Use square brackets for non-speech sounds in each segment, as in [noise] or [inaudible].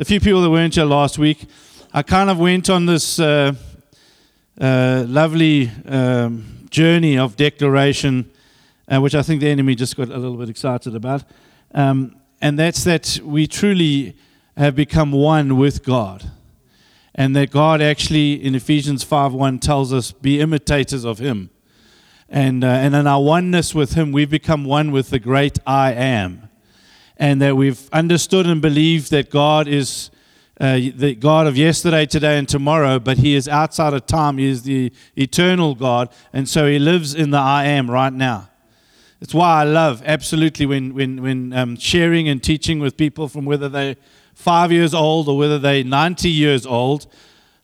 the few people that weren't here last week, I kind of went on this uh, uh, lovely um, journey of declaration, uh, which I think the enemy just got a little bit excited about. Um, and that's that we truly have become one with God. And that God actually, in Ephesians 5 1, tells us, be imitators of Him. And, uh, and in our oneness with Him, we've become one with the great I am. And that we've understood and believed that God is uh, the God of yesterday, today, and tomorrow, but He is outside of time. He is the eternal God. And so He lives in the I am right now. It's why I love absolutely when, when, when um, sharing and teaching with people from whether they're five years old or whether they're 90 years old.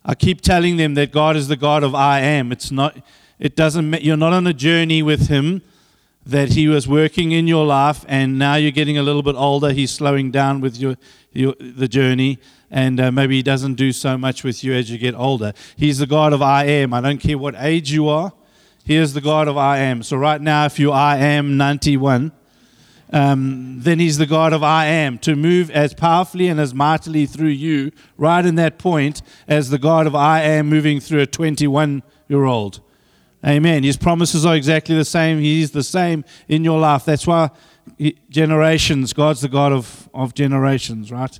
I keep telling them that God is the God of I am. It's not, it doesn't, you're not on a journey with Him that He was working in your life and now you're getting a little bit older. He's slowing down with your, your the journey and uh, maybe He doesn't do so much with you as you get older. He's the God of I am. I don't care what age you are. He is the God of I am. So right now, if you I am 91, um, then He's the God of I am to move as powerfully and as mightily through you, right in that point, as the God of I am moving through a 21 year old. Amen. His promises are exactly the same. He's the same in your life. That's why he, generations, God's the God of, of generations, right?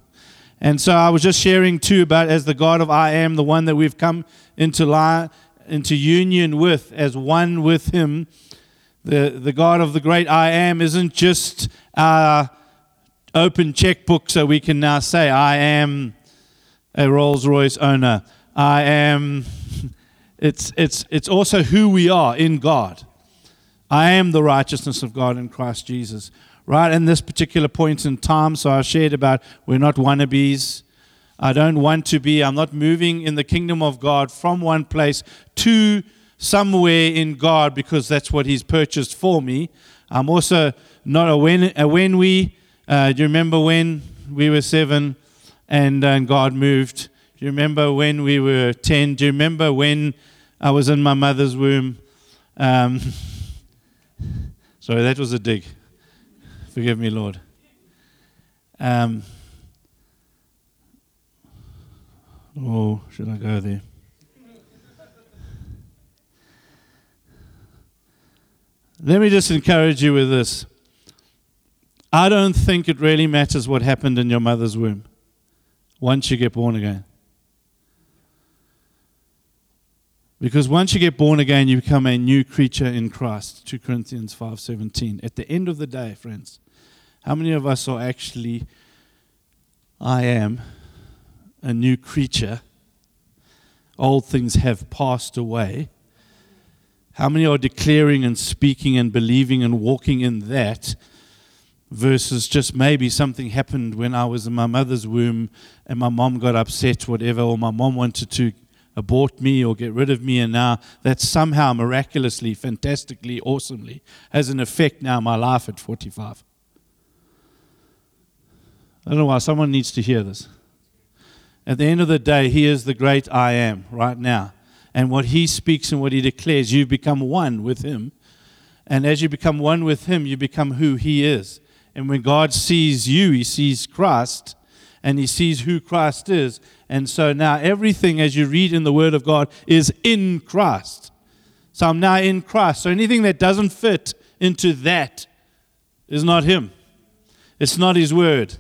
And so I was just sharing too about as the God of I am, the one that we've come into life into union with, as one with Him. The, the God of the great I am isn't just our open checkbook so we can now say, I am a Rolls Royce owner. I am. It's, it's, it's also who we are in God. I am the righteousness of God in Christ Jesus. Right in this particular point in time, so I shared about we're not wannabes. I don't want to be, I'm not moving in the kingdom of God from one place to somewhere in God because that's what He's purchased for me. I'm also not a when, a when we, uh, do you remember when we were seven and, uh, and God moved? Do you remember when we were 10? Do you remember when I was in my mother's womb? Um, [laughs] sorry, that was a dig. Forgive me, Lord. Um, Oh, should I go there? Let me just encourage you with this. I don't think it really matters what happened in your mother's womb once you get born again. Because once you get born again, you become a new creature in Christ. 2 Corinthians 5:17. At the end of the day, friends, how many of us are actually I am a new creature. Old things have passed away. How many are declaring and speaking and believing and walking in that versus just maybe something happened when I was in my mother's womb and my mom got upset, whatever, or my mom wanted to abort me or get rid of me, and now that somehow miraculously, fantastically, awesomely has an effect now my life at 45. I don't know why someone needs to hear this. At the end of the day, He is the great I am right now. And what He speaks and what He declares, you become one with Him. And as you become one with Him, you become who He is. And when God sees you, He sees Christ and He sees who Christ is. And so now everything, as you read in the Word of God, is in Christ. So I'm now in Christ. So anything that doesn't fit into that is not Him, it's not His Word.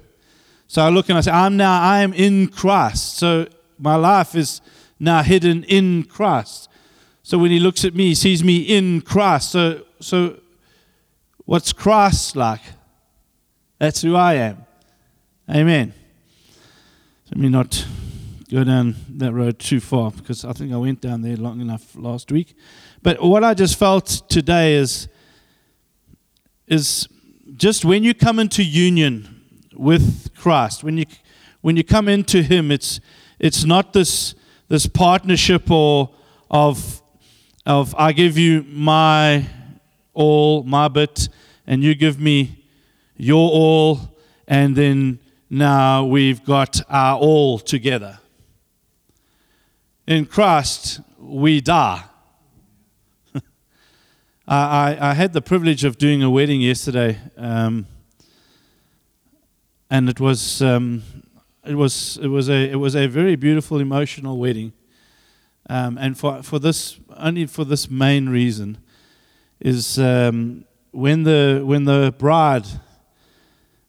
So I look and I say, I'm now, I am in Christ. So my life is now hidden in Christ. So when he looks at me, he sees me in Christ. So, so what's Christ like? That's who I am. Amen. Let me not go down that road too far because I think I went down there long enough last week. But what I just felt today is, is just when you come into union with Christ. When you when you come into Him, it's it's not this this partnership or of of I give you my all, my bit, and you give me your all, and then now we've got our all together. In Christ, we die. [laughs] I, I, had the privilege of doing a wedding yesterday. Um, and it was um, it was it was a it was a very beautiful emotional wedding, um, and for for this only for this main reason, is um, when the when the bride,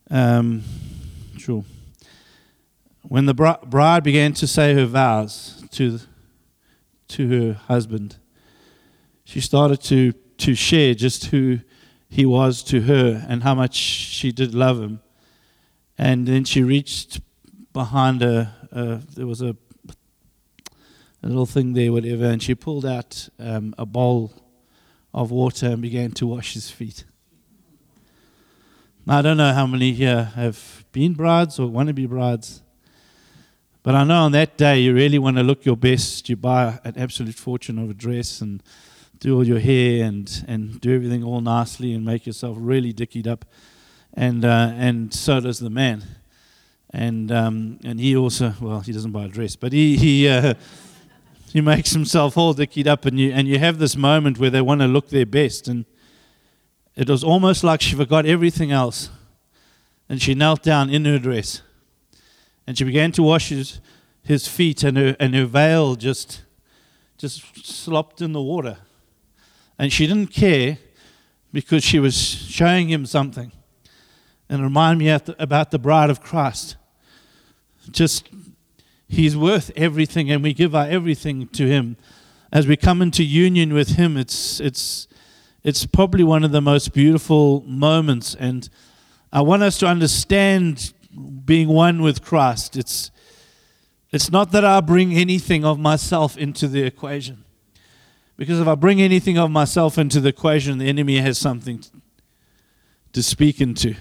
um, when the bride began to say her vows to to her husband, she started to to share just who he was to her and how much she did love him. And then she reached behind her, uh, there was a, a, little thing there, whatever, and she pulled out um, a bowl of water and began to wash his feet. Now, I don't know how many here have been brides or want to be brides, but I know on that day you really want to look your best. You buy an absolute fortune of a dress and do all your hair and, and do everything all nicely and make yourself really dickied up. And, uh, and so does the man. And, um, and he also, well, he doesn't buy a dress, but he, he, uh, [laughs] he makes himself all dickied up. And you, and you have this moment where they want to look their best. And it was almost like she forgot everything else. And she knelt down in her dress. And she began to wash his, his feet, and her, and her veil just, just slopped in the water. And she didn't care because she was showing him something. And remind me about the bride of Christ. Just, he's worth everything, and we give our everything to him. As we come into union with him, it's, it's, it's probably one of the most beautiful moments. And I want us to understand being one with Christ. It's, it's not that I bring anything of myself into the equation. Because if I bring anything of myself into the equation, the enemy has something to speak into.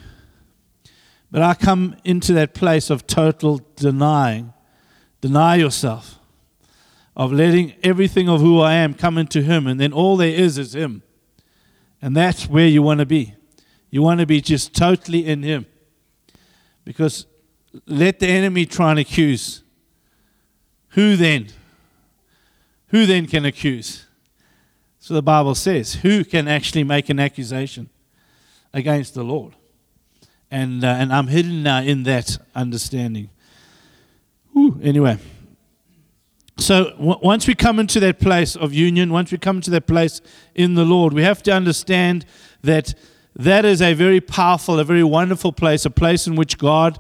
But I come into that place of total denying. Deny yourself. Of letting everything of who I am come into Him, and then all there is is Him. And that's where you want to be. You want to be just totally in Him. Because let the enemy try and accuse. Who then? Who then can accuse? So the Bible says, who can actually make an accusation against the Lord? And, uh, and I'm hidden now in that understanding. Whew, anyway, so w- once we come into that place of union, once we come into that place in the Lord, we have to understand that that is a very powerful, a very wonderful place, a place in which God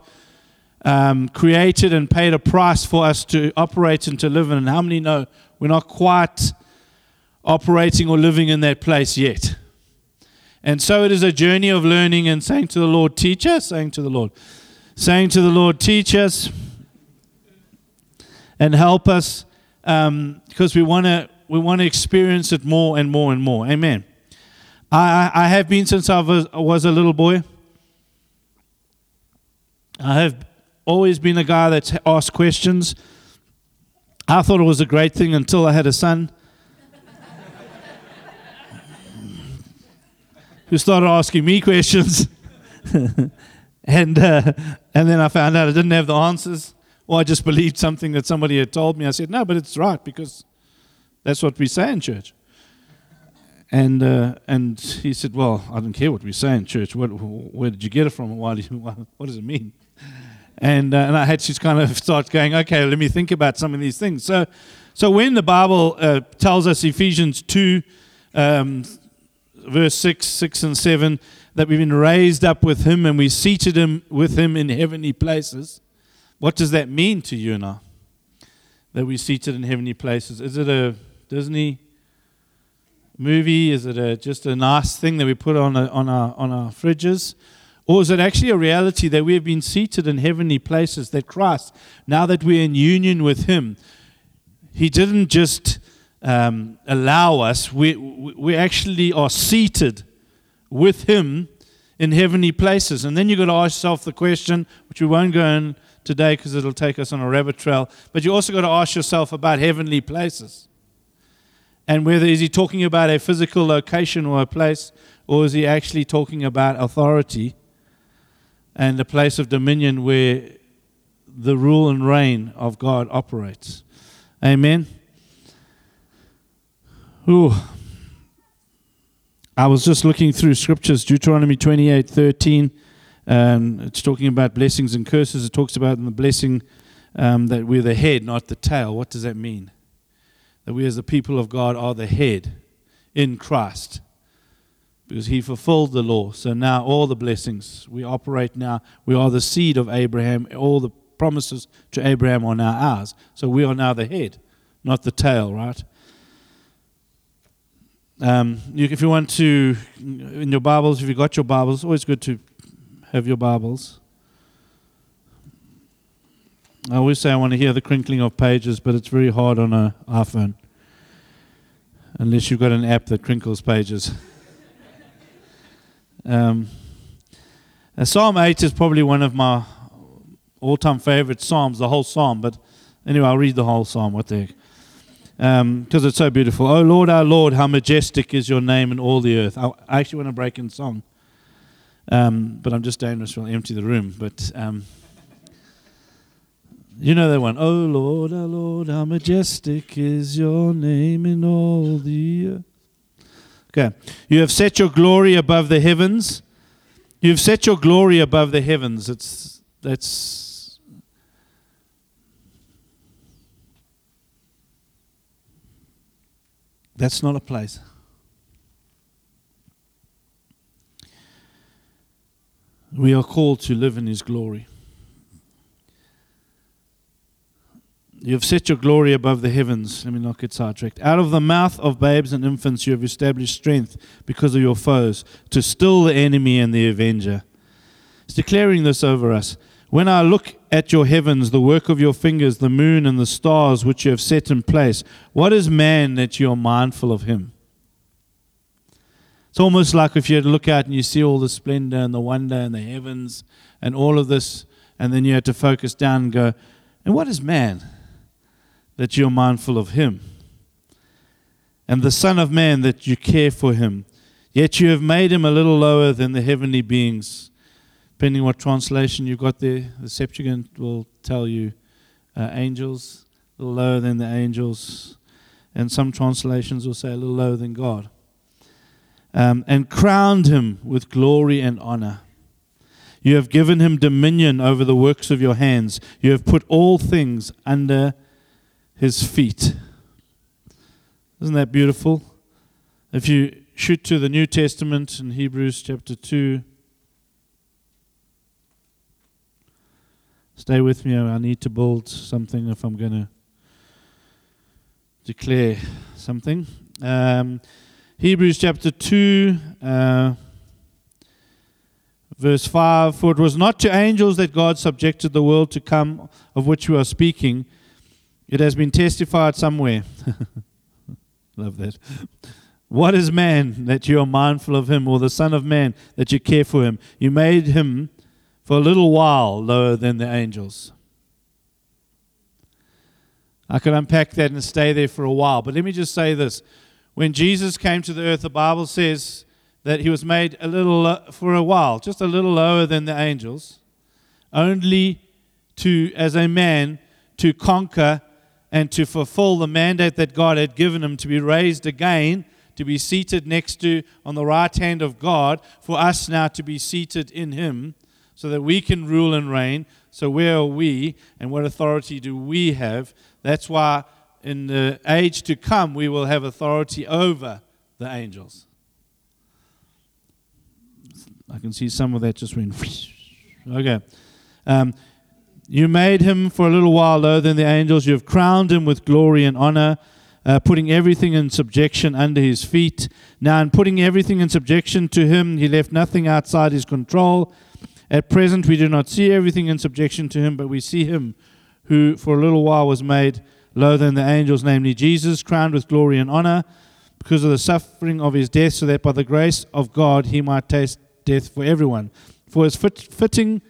um, created and paid a price for us to operate and to live in. And how many know we're not quite operating or living in that place yet. And so it is a journey of learning and saying to the Lord, teach us, saying to the Lord, saying to the Lord, teach us and help us um, because we want to we want to experience it more and more and more. Amen. I, I have been since I was, was a little boy. I have always been a guy that's asked questions. I thought it was a great thing until I had a son. [laughs] who started asking me questions. [laughs] and, uh, and then I found out I didn't have the answers, or I just believed something that somebody had told me. I said, No, but it's right because that's what we say in church. And, uh, and he said, Well, I don't care what we say in church. What, where did you get it from? Why do you, [laughs] what does it mean? And, uh, and I had to kind of [laughs] start going, okay, let me think about some of these things. So, so when the Bible uh, tells us Ephesians 2, um, verse 6, 6 and 7, that we've been raised up with him and we seated him with him in heavenly places. What does that mean to you and I? That we're seated in heavenly places. Is it a Disney movie? Is it a, just a nice thing that we put on, a, on, our, on our fridges? Or is it actually a reality that we have been seated in heavenly places, that Christ, now that we're in union with Him, He didn't just um, allow us, we, we actually are seated with Him in heavenly places. And then you've got to ask yourself the question, which we won't go in today because it'll take us on a rabbit trail, but you also got to ask yourself about heavenly places. And whether is he talking about a physical location or a place, or is he actually talking about authority and a place of dominion where the rule and reign of God operates? Amen. Ooh. I was just looking through scriptures, Deuteronomy 28 13. Um, it's talking about blessings and curses. It talks about the blessing um, that we're the head, not the tail. What does that mean? That we, as the people of God, are the head in Christ because he fulfilled the law. So now all the blessings we operate now, we are the seed of Abraham. All the promises to Abraham are now ours. So we are now the head, not the tail, right? Um, you, if you want to, in your Bibles, if you've got your Bibles, always good to have your Bibles. I always say I want to hear the crinkling of pages, but it's very hard on an iPhone. Unless you've got an app that crinkles pages. [laughs] um, Psalm 8 is probably one of my all time favorite Psalms, the whole Psalm. But anyway, I'll read the whole Psalm. What the heck? Because um, it's so beautiful. Oh Lord, our Lord, how majestic is your name in all the earth. I, actually want to break in song. Um, but I'm just dangerous. I'll empty the room. But um, you know that one. Oh Lord, our Lord, how majestic is your name in all the earth. Okay. You have set your glory above the heavens. You've set your glory above the heavens. It's that's that's not a place. We are called to live in His glory. You have set your glory above the heavens. Let me not get sidetracked. Out of the mouth of babes and infants, you have established strength because of your foes, to still the enemy and the avenger. It's declaring this over us. When I look at your heavens, the work of your fingers, the moon and the stars which you have set in place, what is man that you are mindful of him? It's almost like if you had to look out and you see all the splendor and the wonder and the heavens and all of this, and then you had to focus down and go, and what is man that you're mindful of him? And the Son of Man that you care for him. Yet you have made him a little lower than the heavenly beings. Depending what translation you've got there, the Septuagint will tell you uh, angels, a little lower than the angels. And some translations will say a little lower than God um, and crowned him with glory and honor. You have given him dominion over the works of your hands. You have put all things under his feet. Isn't that beautiful? If you shoot to the New Testament in Hebrews chapter 2, stay with me. I need to build something if I'm going to declare something. Um, Hebrews chapter 2, uh, verse 5 For it was not to angels that God subjected the world to come, of which we are speaking. It has been testified somewhere. [laughs] Love that. What is man that you are mindful of him, or the Son of Man that you care for him? You made him for a little while lower than the angels. I could unpack that and stay there for a while, but let me just say this. When Jesus came to the earth, the Bible says that he was made a little, for a while, just a little lower than the angels, only to, as a man, to conquer and to fulfill the mandate that God had given him to be raised again, to be seated next to, on the right hand of God, for us now to be seated in him, so that we can rule and reign. So, where are we, and what authority do we have? That's why in the age to come, we will have authority over the angels. I can see some of that just went. [laughs] Okay. Um, you made him for a little while lower than the angels. You have crowned him with glory and honor, uh, putting everything in subjection under his feet. Now, in putting everything in subjection to him, he left nothing outside his control. At present, we do not see everything in subjection to him, but we see him who for a little while was made lower than the angels, namely Jesus, crowned with glory and honor because of the suffering of his death, so that by the grace of God he might taste death for everyone. For it's fit, fitting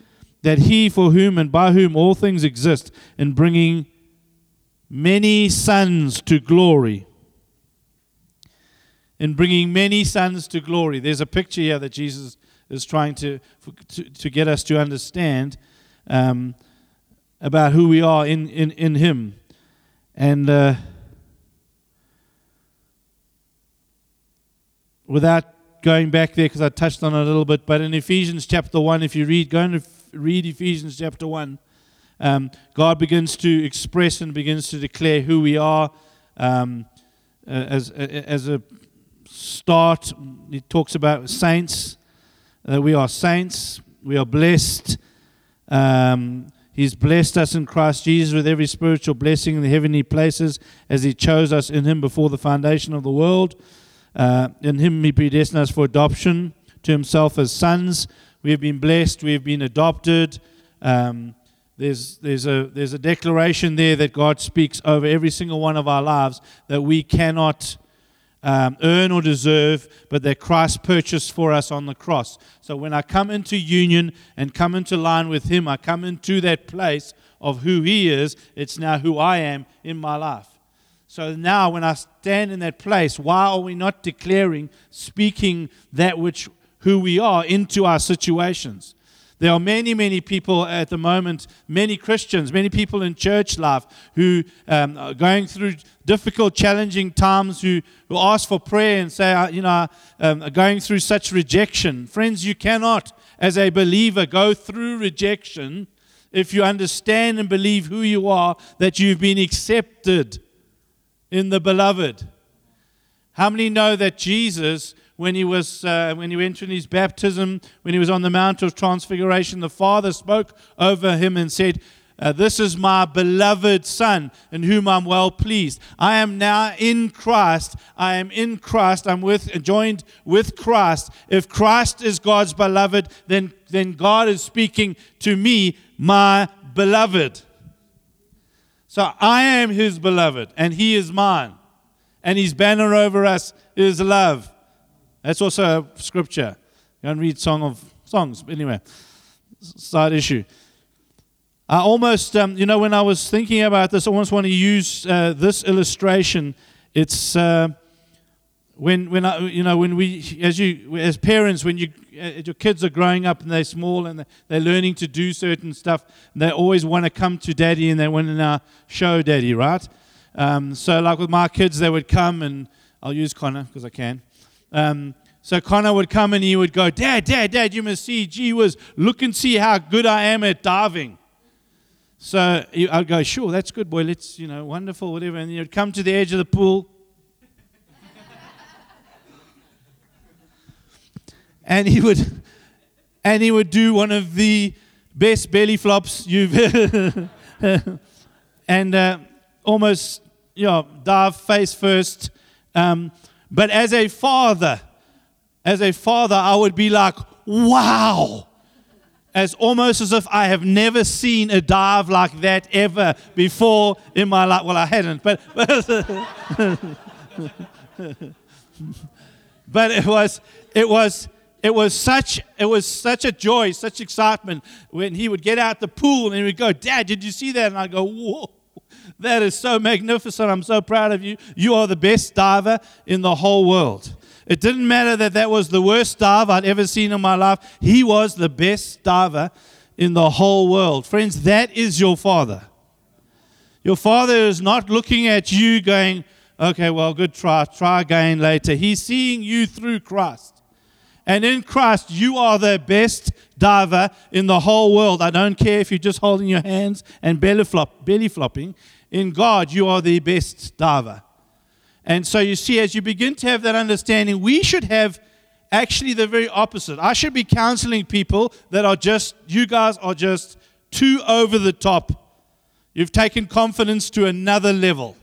that he for whom and by whom all things exist, in bringing many sons to glory. In bringing many sons to glory. There's a picture here that Jesus is trying to, to, to get us to understand um, about who we are in, in, in Him. And uh, without going back there because I touched on it a little bit, but in Ephesians chapter 1, if you read, go and read Ephesians chapter 1, um, God begins to express and begins to declare who we are um, uh, as, as a start. He talks about saints, that we are saints, we are blessed. Um, He's blessed us in Christ Jesus with every spiritual blessing in the heavenly places as He chose us in Him before the foundation of the world. Uh, in Him He predestined us for adoption to Himself as sons. We have been blessed, we have been adopted. Um, there's, there's, a, there's a declaration there that God speaks over every single one of our lives that we cannot um, earn or deserve, but that Christ purchased for us on the cross. So when I come into union and come into line with Him, I come into that place of who He is. It's now who I am in my life. So now, when I stand in that place, why are we not declaring, speaking that which who we are into our situations? There are many, many people at the moment, many Christians, many people in church life who um, are going through difficult, challenging times, who, who ask for prayer and say, you know, um, are going through such rejection. Friends, you cannot, as a believer, go through rejection if you understand and believe who you are, that you've been accepted in the beloved. How many know that Jesus when he was uh, when he went in his baptism, when he was on the Mount of Transfiguration, the Father spoke over him and said, uh, This is my beloved Son, in whom I'm well pleased. I am now in Christ. I am in Christ. I'm with joined with Christ. If Christ is God's beloved, then then God is speaking to me, my beloved. So I am His beloved, and He is mine, and His banner over us is love. That's also scripture. Go and read Song of Songs. Anyway, side issue. I almost, um, you know, when I was thinking about this, I almost want to use uh, this illustration. It's uh, when, when I, you know, when we, as you, as parents, when you, uh, your kids are growing up and they're small and they're learning to do certain stuff, they always want to come to daddy and they want to now show daddy, right? Um, so, like with my kids, they would come and I'll use Connor because I can. Um, so Connor would come and he would go, Dad, Dad, Dad, you must see, gee whiz, look and see how good I am at diving. So I'd go, sure, that's good, boy. Let's, you know, wonderful, whatever. And you'd come to the edge of the pool. [laughs] and he would, and he would do one of the best belly flops you've, [laughs] and uh, almost, you know, dive face first. Um, but as a father, as a father, I would be like, wow. As almost as if I have never seen a dive like that ever before in my life. Well, I hadn't, but [laughs] but it was it was it was such it was such a joy, such excitement when he would get out the pool and he would go, Dad, did you see that? And I go, Whoa. That is so magnificent. I'm so proud of you. You are the best diver in the whole world. It didn't matter that that was the worst dive I'd ever seen in my life. He was the best diver in the whole world. Friends, that is your father. Your father is not looking at you going, okay, well, good try, try again later. He's seeing you through Christ. And in Christ, you are the best diver in the whole world. I don't care if you're just holding your hands and belly, flop, belly flopping. In God, you are the best diver. And so you see, as you begin to have that understanding, we should have actually the very opposite. I should be counseling people that are just, you guys are just too over the top. You've taken confidence to another level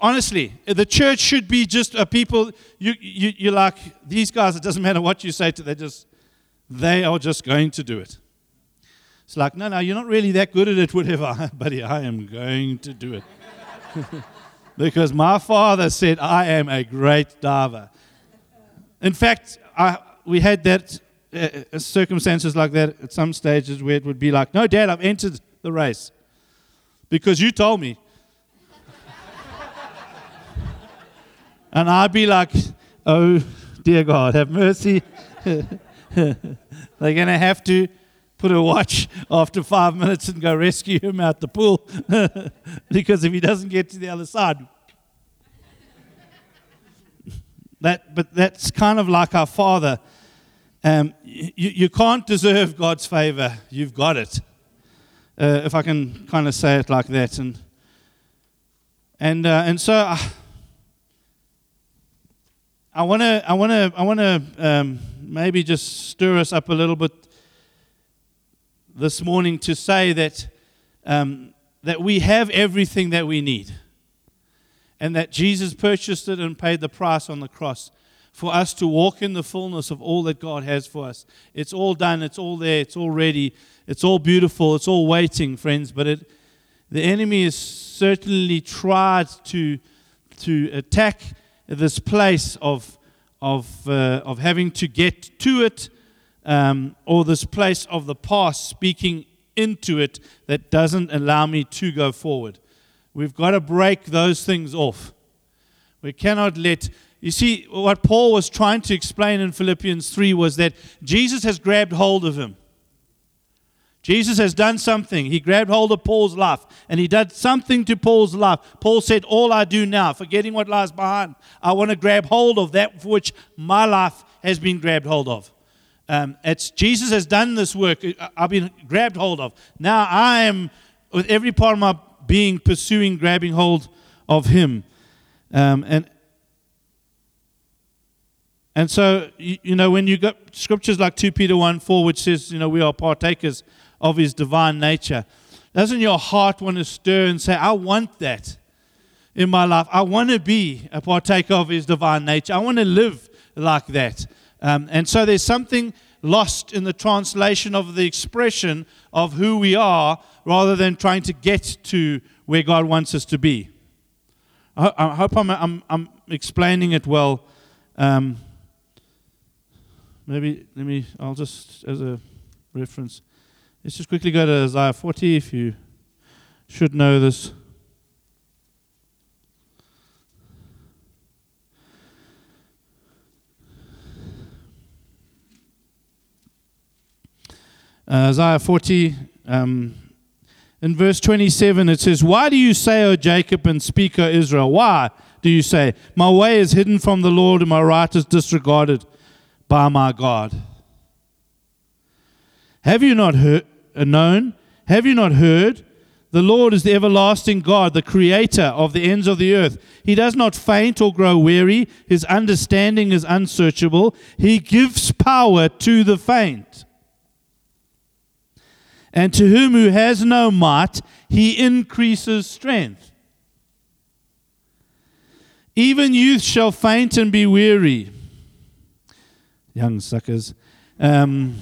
honestly, the church should be just a people, you, you, you're like, these guys, it doesn't matter what you say to them, just, they are just going to do it. It's like, no, no, you're not really that good at it, whatever. [laughs] Buddy, I am going to do it. [laughs] because my father said, I am a great diver. In fact, I, we had that uh, uh circumstances like that at some stages where it would be like, no, Dad, I've entered the race because you told me. [laughs] And I'd be like, oh, dear God, have mercy. They're going to have to put a watch after five minutes and go rescue him out the pool [laughs] because if he doesn't get to the other side. that, but that's kind of like our Father. Um, you, you can't deserve God's favor. You've got it. Uh, if I can kind of say it like that. And, and, uh, and so I, I want to I wanna, I wanna, um, maybe just stir us up a little bit this morning to say that, um, that we have everything that we need and that Jesus purchased it and paid the price on the cross for us to walk in the fullness of all that God has for us. It's all done, it's all there, it's all ready, it's all beautiful, it's all waiting, friends. But it, the enemy has certainly tried to, to attack this place of, of, uh, of having to get to it, um, or this place of the past speaking into it that doesn't allow me to go forward. We've got to break those things off. We cannot let. You see, what Paul was trying to explain in Philippians 3 was that Jesus has grabbed hold of him. Jesus has done something. He grabbed hold of Paul's life and he did something to Paul's life. Paul said, All I do now, forgetting what lies behind, I want to grab hold of that for which my life has been grabbed hold of. Um, it's Jesus has done this work. I've been grabbed hold of. Now I am, with every part of my being, pursuing, grabbing hold of Him. Um, and and so, you, you, know, when you got scriptures like 2 Peter 1 4, which says, you know, we are partakers of his divine nature, doesn't your heart want to stir and say, I want that in my life? I want to be a partaker of his divine nature. I want to live like that. Um, and so there's something lost in the translation of the expression of who we are rather than trying to get to where God wants us to be. I, I hope I'm, I'm, I'm, explaining it well. Um, maybe let me, I'll just, as a reference, let's just quickly go to Isaiah 40 if you should know this. Uh, Isaiah 40, um, in verse 27, it says, Why do you say, O Jacob, and speak, O Israel? Why do you say, My way is hidden from the Lord, and my right is disregarded by my God? Have you not heard, uh, known? Have you not heard? The Lord is the everlasting God, the creator of the ends of the earth. He does not faint or grow weary. His understanding is unsearchable. He gives power to the faint. And to whom who has no might, he increases strength. Even youth shall faint and be weary. Young suckers. Um,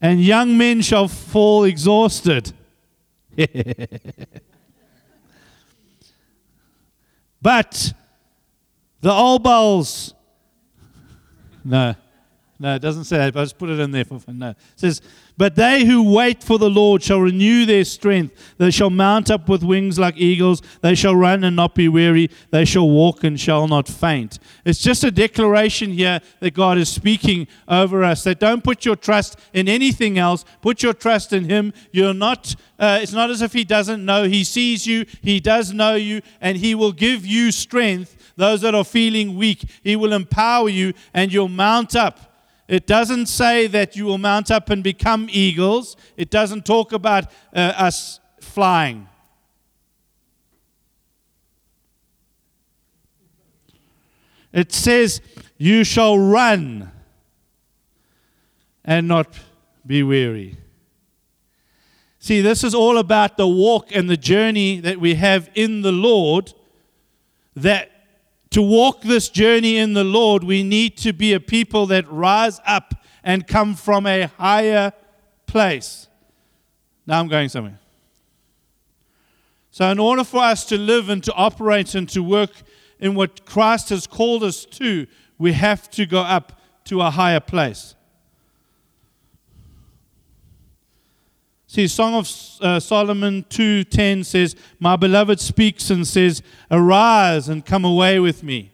and young men shall fall exhausted. [laughs] but the old bulls, no, no, it doesn't say that, but I just put it in there for fun. No. It says, But they who wait for the Lord shall renew their strength. They shall mount up with wings like eagles. They shall run and not be weary. They shall walk and shall not faint. It's just a declaration here that God is speaking over us that don't put your trust in anything else. Put your trust in Him. You're not, uh, it's not as if He doesn't know. He sees you, He does know you, and He will give you strength. Those that are feeling weak, He will empower you, and you'll mount up it doesn't say that you will mount up and become eagles. It doesn't talk about uh, us flying. It says, You shall run and not be weary. See, this is all about the walk and the journey that we have in the Lord that to walk this journey in the Lord, we need to be a people that rise up and come from a higher place. Now I'm going somewhere. So, in order for us to live and to operate and to work in what Christ has called us to, we have to go up to a higher place. See, Song of uh, Solomon 2:10 says, "My beloved speaks and says, arise and come away with me."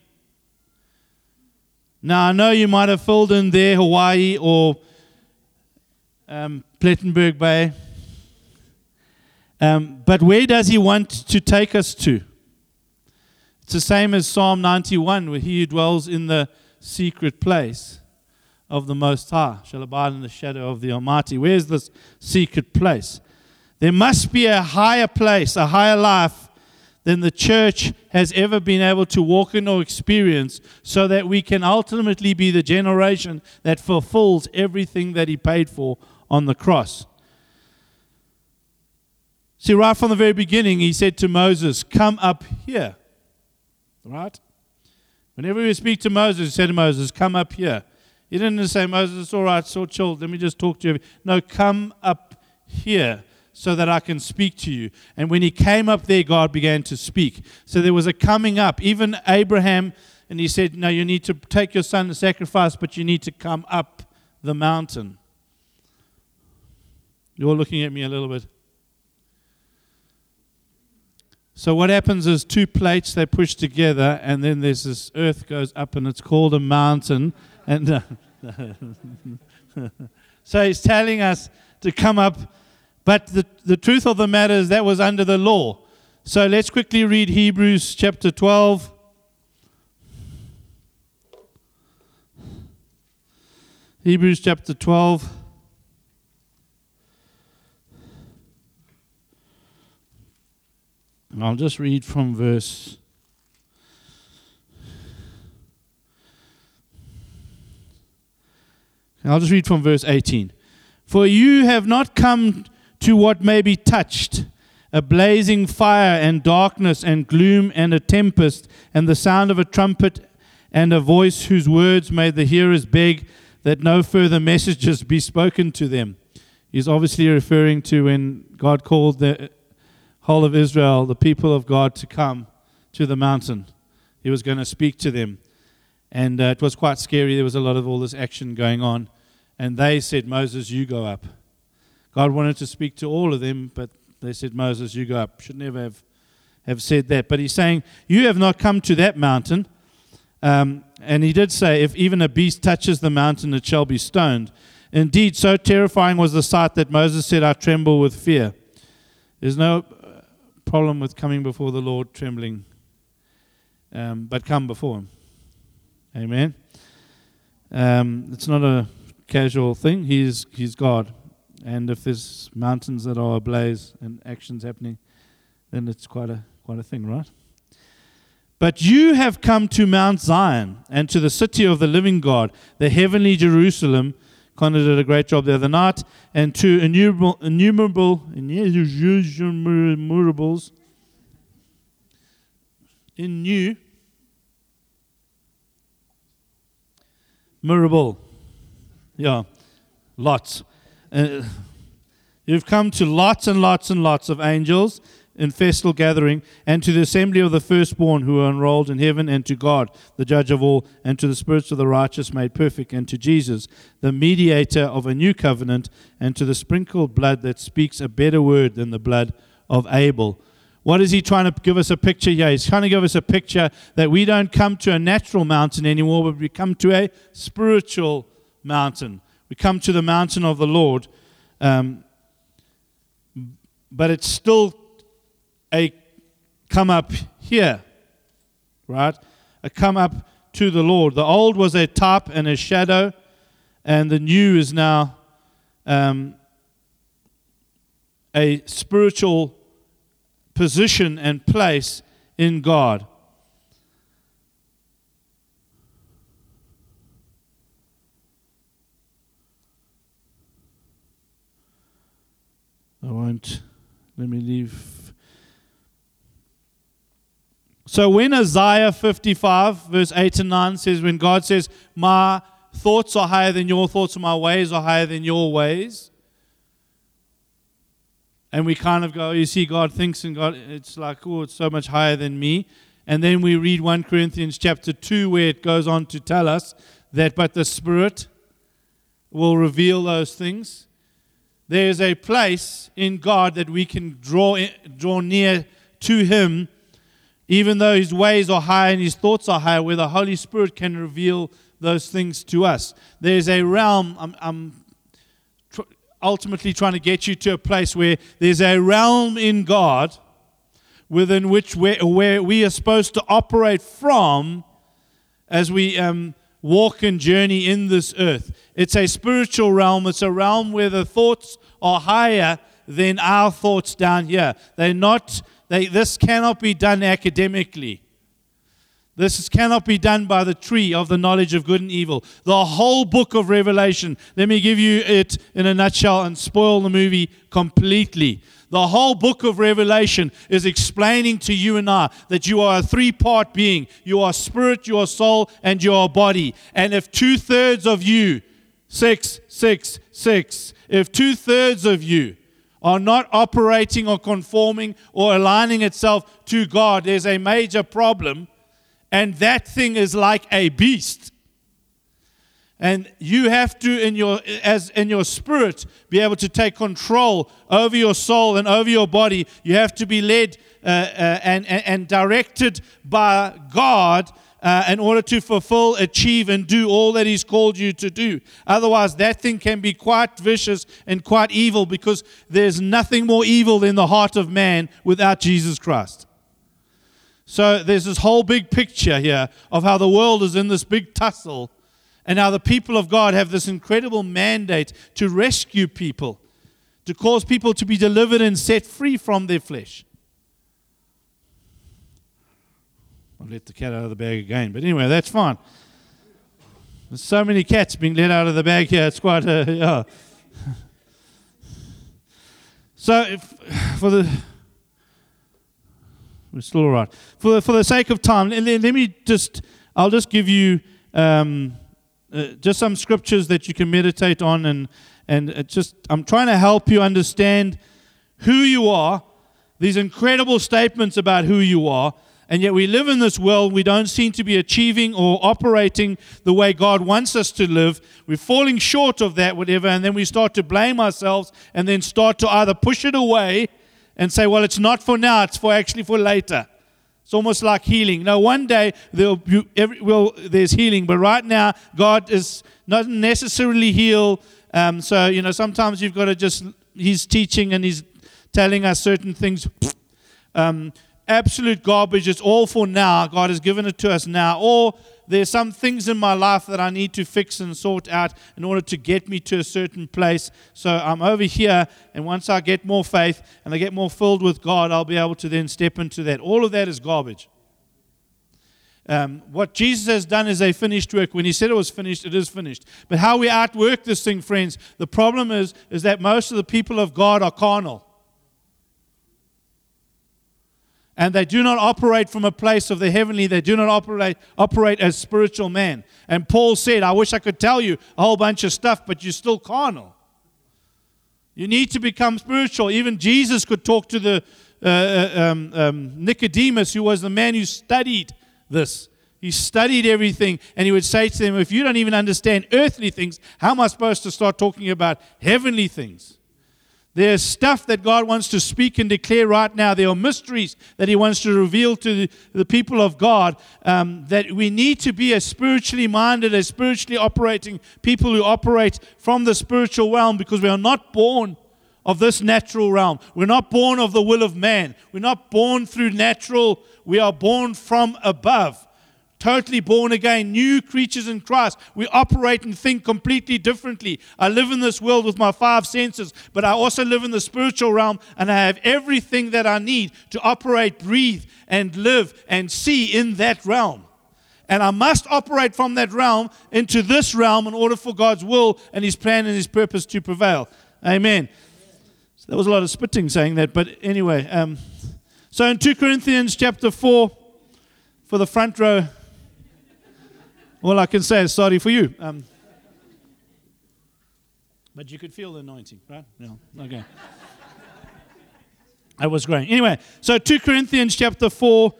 Now I know you might have filled in there Hawaii or um, Plettenberg Bay, um, but where does he want to take us to? It's the same as Psalm 91, where he dwells in the secret place of the Most High shall abide in the shadow of the Almighty. Where's this secret place? There must be a higher place, a higher life than the church has ever been able to walk in or experience, so that we can ultimately be the generation that fulfills everything that He paid for on the cross. See, right from the very beginning, He said to Moses, Come up here. Right? Whenever we speak to Moses, He said to Moses, Come up here. He didn't say, Moses, it's all right, so chill, let me just talk to you. No, come up here so that I can speak to you. And when he came up there, God began to speak. So there was a coming up. Even Abraham, and he said, No, you need to take your son to sacrifice, but you need to come up the mountain. You're looking at me a little bit. So what happens is two plates they push together, and then there's this earth goes up, and it's called a mountain. And uh, [laughs] so he's telling us to come up but the, the truth of the matter is that was under the law. So let's quickly read Hebrews chapter 12. Hebrews chapter 12. And I'll just read from verse. I'll just read from verse 18. For you have not come to what may be touched a blazing fire and darkness and gloom and a tempest and the sound of a trumpet and a voice whose words made the hearers beg that no further messages be spoken to them. He's obviously referring to when God called the whole of Israel, the people of God, to come to the mountain. He was going to speak to them. And uh, it was quite scary. There was a lot of all this action going on. And they said, Moses, you go up. God wanted to speak to all of them, but they said, Moses, you go up. Should never have, have said that. But he's saying, You have not come to that mountain. Um, and he did say, If even a beast touches the mountain, it shall be stoned. Indeed, so terrifying was the sight that Moses said, I tremble with fear. There's no uh, problem with coming before the Lord trembling, um, but come before Him. Amen. Um, it's not a casual thing. He's, he's God. And if there's mountains that are ablaze and actions happening, then it's quite a quite a thing, right? But you have come to Mount Zion and to the city of the living God, the heavenly Jerusalem. Connor did a great job the other night, and to innumerable, innumerable, innumerables, in mirable, yeah, lots uh, you've come to lots and lots and lots of angels in festal gathering, and to the assembly of the firstborn who are enrolled in heaven, and to God, the judge of all, and to the spirits of the righteous made perfect, and to Jesus, the mediator of a new covenant, and to the sprinkled blood that speaks a better word than the blood of Abel. What is he trying to give us a picture here? He's trying to give us a picture that we don't come to a natural mountain anymore, but we come to a spiritual mountain. We come to the mountain of the Lord, um, but it's still a come up here, right? A come up to the Lord. The old was a type and a shadow, and the new is now um, a spiritual position and place in God. I won't. Let me leave. So when Isaiah 55, verse 8 and 9 says, when God says, My thoughts are higher than your thoughts, and my ways are higher than your ways. And we kind of go, you see, God thinks, and God, it's like, oh, it's so much higher than me. And then we read 1 Corinthians chapter 2, where it goes on to tell us that, but the Spirit will reveal those things there's a place in God that we can draw, in, draw near to Him, even though His ways are high and His thoughts are high, where the Holy Spirit can reveal those things to us. There's a realm, I'm, I'm ultimately trying to get you to a place where there's a realm in God within which where, where we are supposed to operate from as we um, walk and journey in this earth. It's a spiritual realm, it's a realm where the thoughts are higher than our thoughts down here. They're not, they, this cannot be done academically. This cannot be done by the tree of the knowledge of good and evil. The whole book of Revelation, let me give you it in a nutshell and spoil the movie completely. The whole book of Revelation is explaining to you and I that you are a three part being you are spirit, you are soul, and you are body. And if two thirds of you, six, six, six, if two thirds of you are not operating or conforming or aligning itself to God, there's a major problem. And that thing is like a beast. And you have to, in your, as in your spirit, be able to take control over your soul and over your body. You have to be led uh, uh, and, and, and, directed by God uh, in order to fulfill, achieve, and do all that He's called you to do. Otherwise, that thing can be quite vicious and quite evil because there's nothing more evil than the heart of man without Jesus Christ. So there's this whole big picture here of how the world is in this big tussle and how the people of God have this incredible mandate to rescue people, to cause people to be delivered and set free from their flesh. I've let the cat out of the bag again, but anyway, that's fine. There's so many cats being let out of the bag here, it's quite a. Yeah. [laughs] So, if, for the. We're still all right. For for the sake of time, let, let me just. I'll just give you. Um, uh, just some scriptures that you can meditate on and and just i'm trying to help you understand who you are these incredible statements about who you are and yet we live in this world we don't seem to be achieving or operating the way god wants us to live we're falling short of that whatever and then we start to blame ourselves and then start to either push it away and say well it's not for now it's for actually for later it's almost like healing. Now, one day be, every, well, there's healing, but right now God is not necessarily heal. Um, so you know, sometimes you've got to just He's teaching and He's telling us certain things. Um, absolute garbage. It's all for now. God has given it to us now. Or there's some things in my life that I need to fix and sort out in order to get me to a certain place. So I'm over here, and once I get more faith and I get more filled with God, I'll be able to then step into that. All of that is garbage. Um, what Jesus has done is a finished work. When he said it was finished, it is finished. But how we outwork this thing, friends, the problem is, is that most of the people of God are carnal and they do not operate from a place of the heavenly. They do not operate, operate as spiritual men. And Paul said, I wish I could tell you a whole bunch of stuff, but you're still carnal. You need to become spiritual. Even Jesus could talk to the uh, uh um, um, Nicodemus, who was the man who studied this. He studied everything, and he would say to them, If you don't even understand earthly things, how am I supposed to start talking about heavenly things? There's stuff that God wants to speak and declare right now. There are mysteries that He wants to reveal to the, the people of God. Um, that we need to be a spiritually minded, a spiritually operating people who operate from the spiritual realm because we are not born of this natural realm. We're not born of the will of man. We're not born through natural. We are born from above totally born again, new creatures in Christ. We operate and think completely differently. I live in this world with my five senses, but I also live in the spiritual realm and I have everything that I need to operate, breathe, and live and see in that realm. And I must operate from that realm into this realm in order for God's will and His plan and His purpose to prevail. Amen. So there was a lot of spitting saying that, but anyway. Um, so in 2 Corinthians chapter 4, for the front row, all I can say is sorry for you. Um, but you could feel the anointing, right? Yeah. Okay. that was great. Anyway, so 2 Corinthians chapter 4.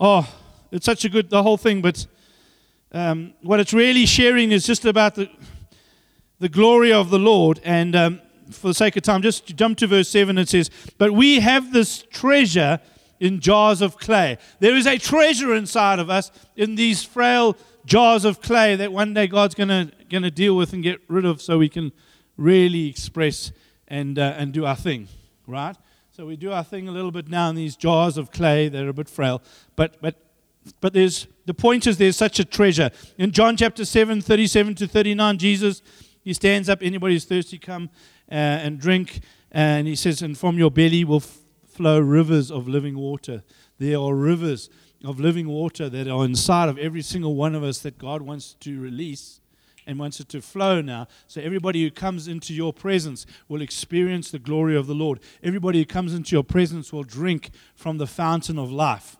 Oh, it's such a good, the whole thing, but um, what it's really sharing is just about the, the glory of the Lord. And um, for the sake of time, just jump to verse 7. It says, But we have this treasure in jars of clay. There is a treasure inside of us in these frail jars of clay that one day God's going to deal with and get rid of so we can really express and, uh, and do our thing, right? So we do our thing a little bit now in these jars of clay. They're a bit frail. But, but, but there's, the point is there's such a treasure. In John chapter 7, 37 to 39, Jesus, he stands up. Anybody who's thirsty, come uh, and drink. And he says, and from your belly will f- flow rivers of living water. There are rivers of living water that are inside of every single one of us that God wants to release and wants it to flow now. So everybody who comes into your presence will experience the glory of the Lord. Everybody who comes into your presence will drink from the fountain of life.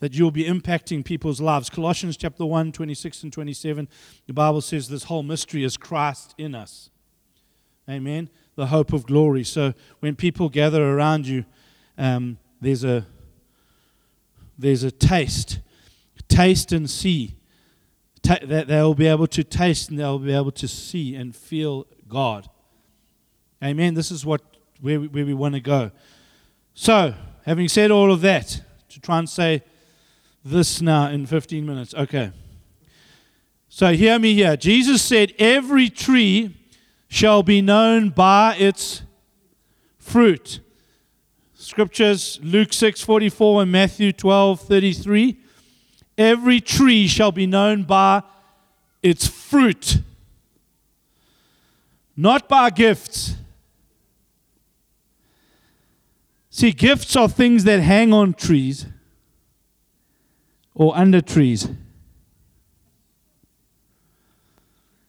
That you'll be impacting people's lives. Colossians chapter 1, 26 and 27, the Bible says this whole mystery is Christ in us. Amen. The hope of glory. So when people gather around you, um, there's a there's a taste. Taste and see ta- that they'll be able to taste and they'll be able to see and feel God. Amen. This is what where we, where we want to go. So, having said all of that, to try and say this now in 15 minutes. Okay. So, hear me here. Jesus said, Every tree shall be known by its fruit. Scriptures, Luke 6 44 and Matthew 12 33. Every tree shall be known by its fruit, not by gifts. See, gifts are things that hang on trees or under trees.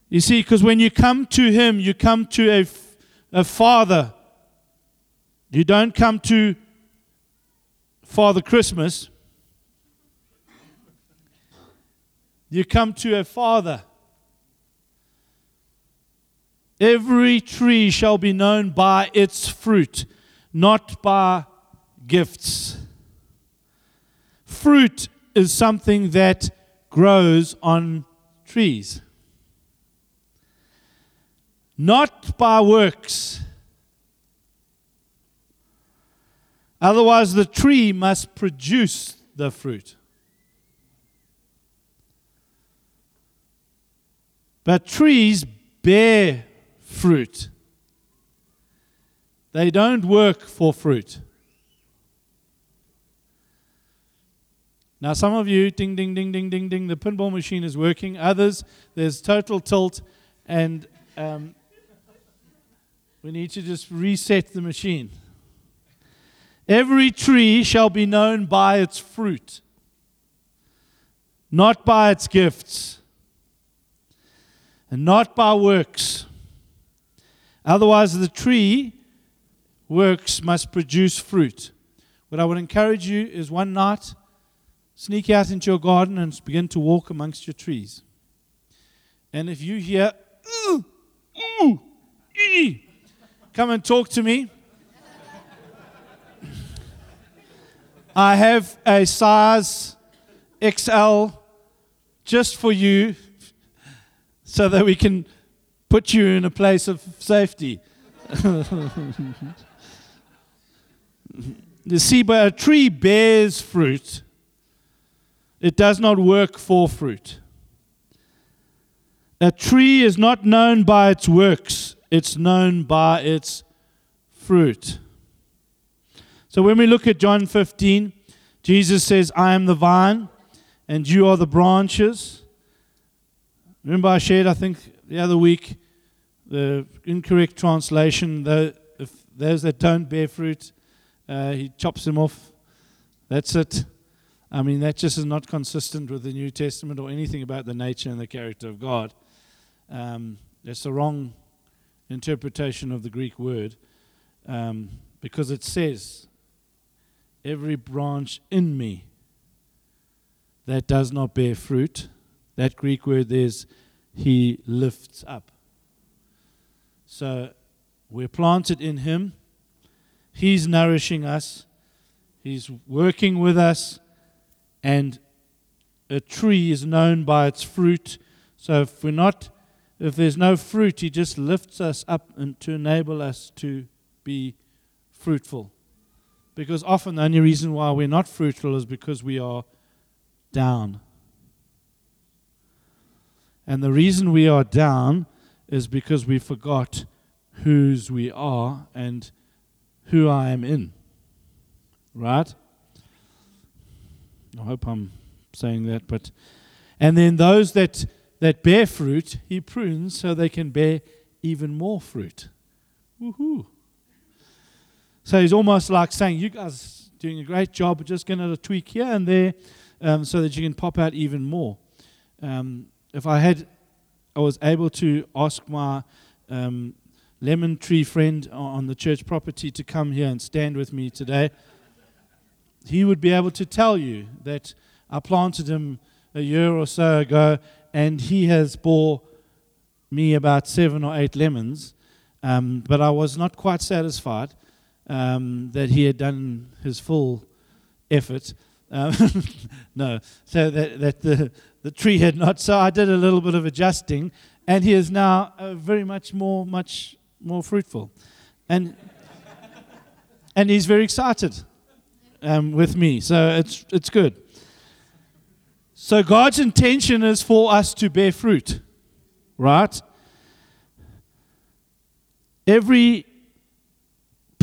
You see, because when you come to Him, you come to a, a Father. You don't come to Father Christmas. You come to a father. Every tree shall be known by its fruit, not by gifts. Fruit is something that grows on trees, not by works. Otherwise, the tree must produce the fruit. But trees bear fruit. They don't work for fruit. Now, some of you, ding, ding, ding, ding, ding, ding, the pinball machine is working. Others, there's total tilt, and um, we need to just reset the machine. Every tree shall be known by its fruit, not by its gifts and not by works. Otherwise, the tree works must produce fruit. What I would encourage you is one night, sneak out into your garden and begin to walk amongst your trees. And if you hear, ooh, ooh, ee, come and talk to me. I have a size XL just for you so that we can put you in a place of safety. [laughs] you see, but a tree bears fruit, it does not work for fruit. A tree is not known by its works, it's known by its fruit. So when we look at John 15, Jesus says, I am the vine, and you are the branches. Remember, I shared, I think, the other week, the incorrect translation. If those that don't bear fruit, uh, he chops them off. That's it. I mean, that just is not consistent with the New Testament or anything about the nature and the character of God. Um, that's the wrong interpretation of the Greek word um, because it says, Every branch in me that does not bear fruit, that Greek word is he lifts up. So we're planted in him. He's nourishing us. He's working with us. And a tree is known by its fruit. So if we're not if there's no fruit, he just lifts us up and to enable us to be fruitful. Because often the only reason why we're not fruitful is because we are down. And the reason we are down is because we forgot whose we are and who I am in. right? I hope I'm saying that, but and then those that that bear fruit, he prunes so they can bear even more fruit. Woohoo! So he's almost like saying, "You guys doing a great job, but just going to tweak here and there, um, so that you can pop out even more." Um, if I had, I was able to ask my um, lemon tree friend on the church property to come here and stand with me today. He would be able to tell you that I planted him a year or so ago, and he has bore me about seven or eight lemons. Um, but I was not quite satisfied um, that he had done his full effort. Um, [laughs] no, so that, that the, the tree had not. So I did a little bit of adjusting, and he is now uh, very much more, much more fruitful, and and he's very excited um, with me. So it's it's good. So God's intention is for us to bear fruit, right? Every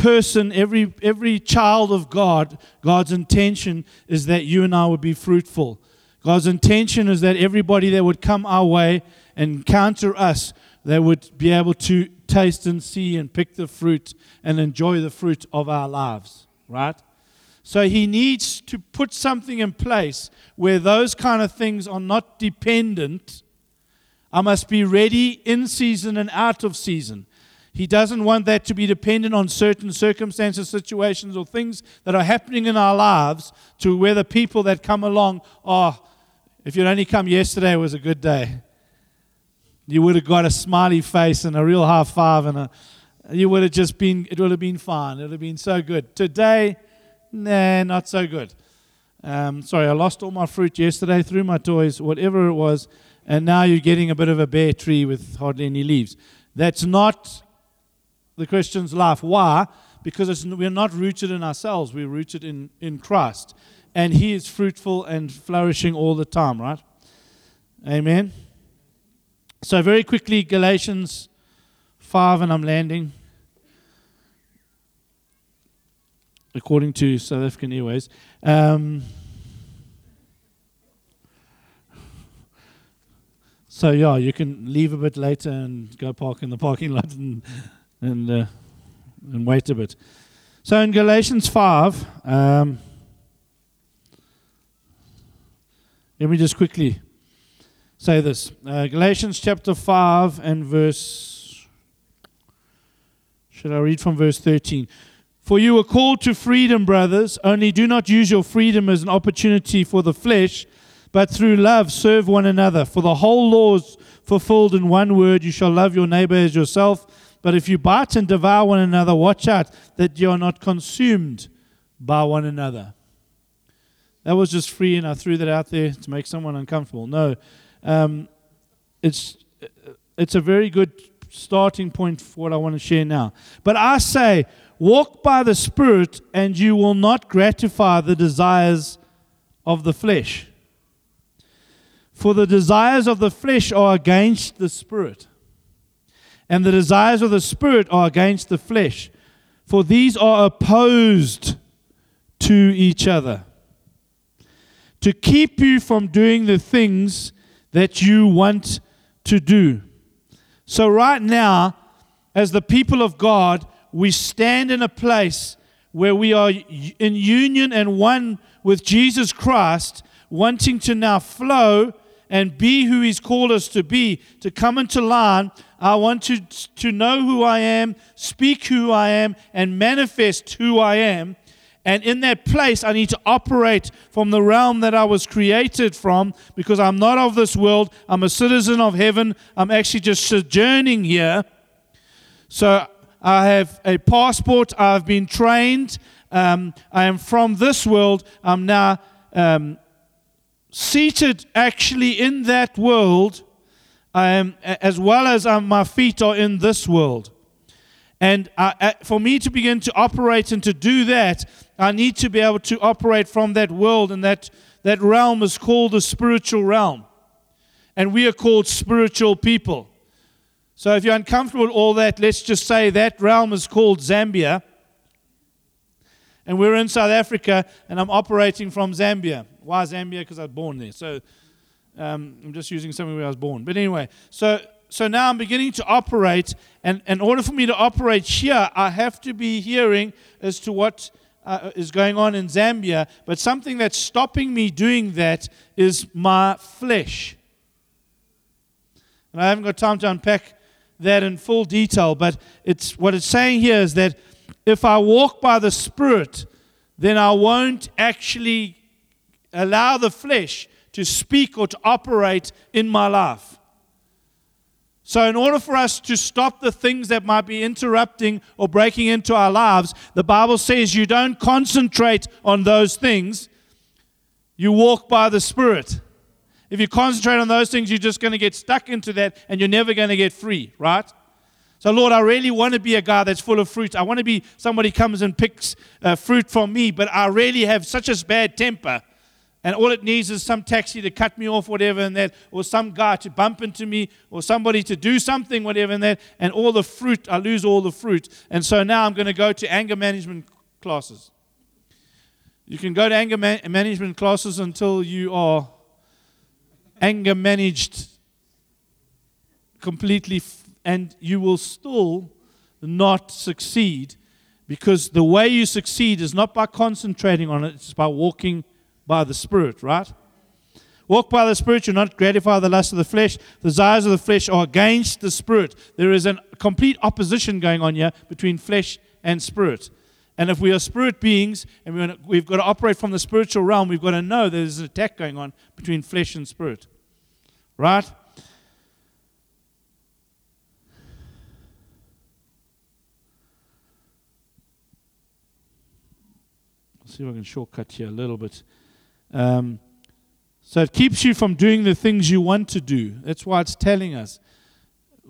person, every every child of God, God's intention is that you and I would be fruitful. God's intention is that everybody that would come our way and encounter us, they would be able to taste and see and pick the fruit and enjoy the fruit of our lives, right? So he needs to put something in place where those kind of things are not dependent. I must be ready in season and out of season. He doesn't want that to be dependent on certain circumstances, situations, or things that are happening in our lives to where the people that come along are, if you'd only come yesterday, it was a good day. You would have got a smiley face and a real high five, and a, you would have just been, it would have been fine. It would have been so good. Today, nah, not so good. Um, sorry, I lost all my fruit yesterday, threw my toys, whatever it was, and now you're getting a bit of a bare tree with hardly any leaves. That's not the Christian's life. Why? Because we're not rooted in ourselves, we're rooted in, in Christ. And He is fruitful and flourishing all the time, right? Amen. So, very quickly, Galatians 5, and I'm landing. according to South African Airways. Um, so yeah, you can leave a bit later and go park in the parking lot and and uh, and wait a bit. So in Galatians five, um, let me just quickly say this: uh, Galatians chapter five and verse. Should I read from verse thirteen? For you were called to freedom, brothers, only do not use your freedom as an opportunity for the flesh, but through love serve one another. For the whole law is fulfilled in one word you shall love your neighbor as yourself. But if you bite and devour one another, watch out that you are not consumed by one another. That was just free, and I threw that out there to make someone uncomfortable. No, um, it's, it's a very good starting point for what I want to share now. But I say, Walk by the Spirit, and you will not gratify the desires of the flesh. For the desires of the flesh are against the Spirit, and the desires of the Spirit are against the flesh. For these are opposed to each other, to keep you from doing the things that you want to do. So, right now, as the people of God, we stand in a place where we are in union and one with Jesus Christ, wanting to now flow and be who He's called us to be, to come into line. I want to, to know who I am, speak who I am, and manifest who I am. And in that place, I need to operate from the realm that I was created from because I'm not of this world. I'm a citizen of heaven. I'm actually just sojourning here. So I have a passport. I've been trained. Um, I am from this world. I'm now um, seated actually in that world, am, as well as um, my feet are in this world. And I, for me to begin to operate and to do that, I need to be able to operate from that world, and that, that realm is called the spiritual realm. And we are called spiritual people. So if you're uncomfortable with all that, let's just say that realm is called Zambia. And we're in South Africa, and I'm operating from Zambia. Why Zambia? Because I was born there. So um, I'm just using somewhere where I was born. But anyway, so so now I'm beginning to operate, and in order for me to operate here, I have to be hearing as to what uh, is going on in Zambia. But something that's stopping me doing that is my flesh. And I haven't got time to unpack that in full detail, but it's what it's saying here is that if I walk by the Spirit, then I won't actually allow the flesh to speak or to operate in my life. So, in order for us to stop the things that might be interrupting or breaking into our lives, the Bible says you don't concentrate on those things, you walk by the Spirit. If you concentrate on those things, you're just going to get stuck into that and you're never going to get free, right? So, Lord, I really want to be a guy that's full of fruit. I want to be somebody comes and picks uh, fruit from me, but I really have such a bad temper and all it needs is some taxi to cut me off, whatever, and that, or some guy to bump into me, or somebody to do something, whatever, and that, and all the fruit, I lose all the fruit. And so now I'm going to go to anger management classes. You can go to anger man- management classes until you are anger managed completely, f- and you will still not succeed because the way you succeed is not by concentrating on it, it's by walking by the Spirit, right? Walk by the Spirit, you'll not gratify the lust of the flesh. The desires of the flesh are against the Spirit. There is a complete opposition going on here between flesh and Spirit. And if we are spirit beings and we've got to operate from the spiritual realm, we've got to know there's an attack going on between flesh and spirit. Right? Let's see if I can shortcut here a little bit. Um, so it keeps you from doing the things you want to do. That's why it's telling us.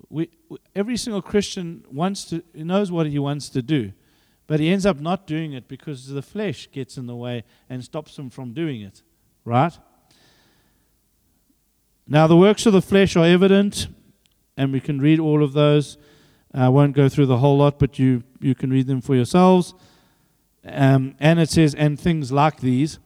We, every single Christian wants to knows what he wants to do, but he ends up not doing it because the flesh gets in the way and stops him from doing it. Right? Now the works of the flesh are evident, and we can read all of those. I won't go through the whole lot, but you you can read them for yourselves. Um, and it says, and things like these.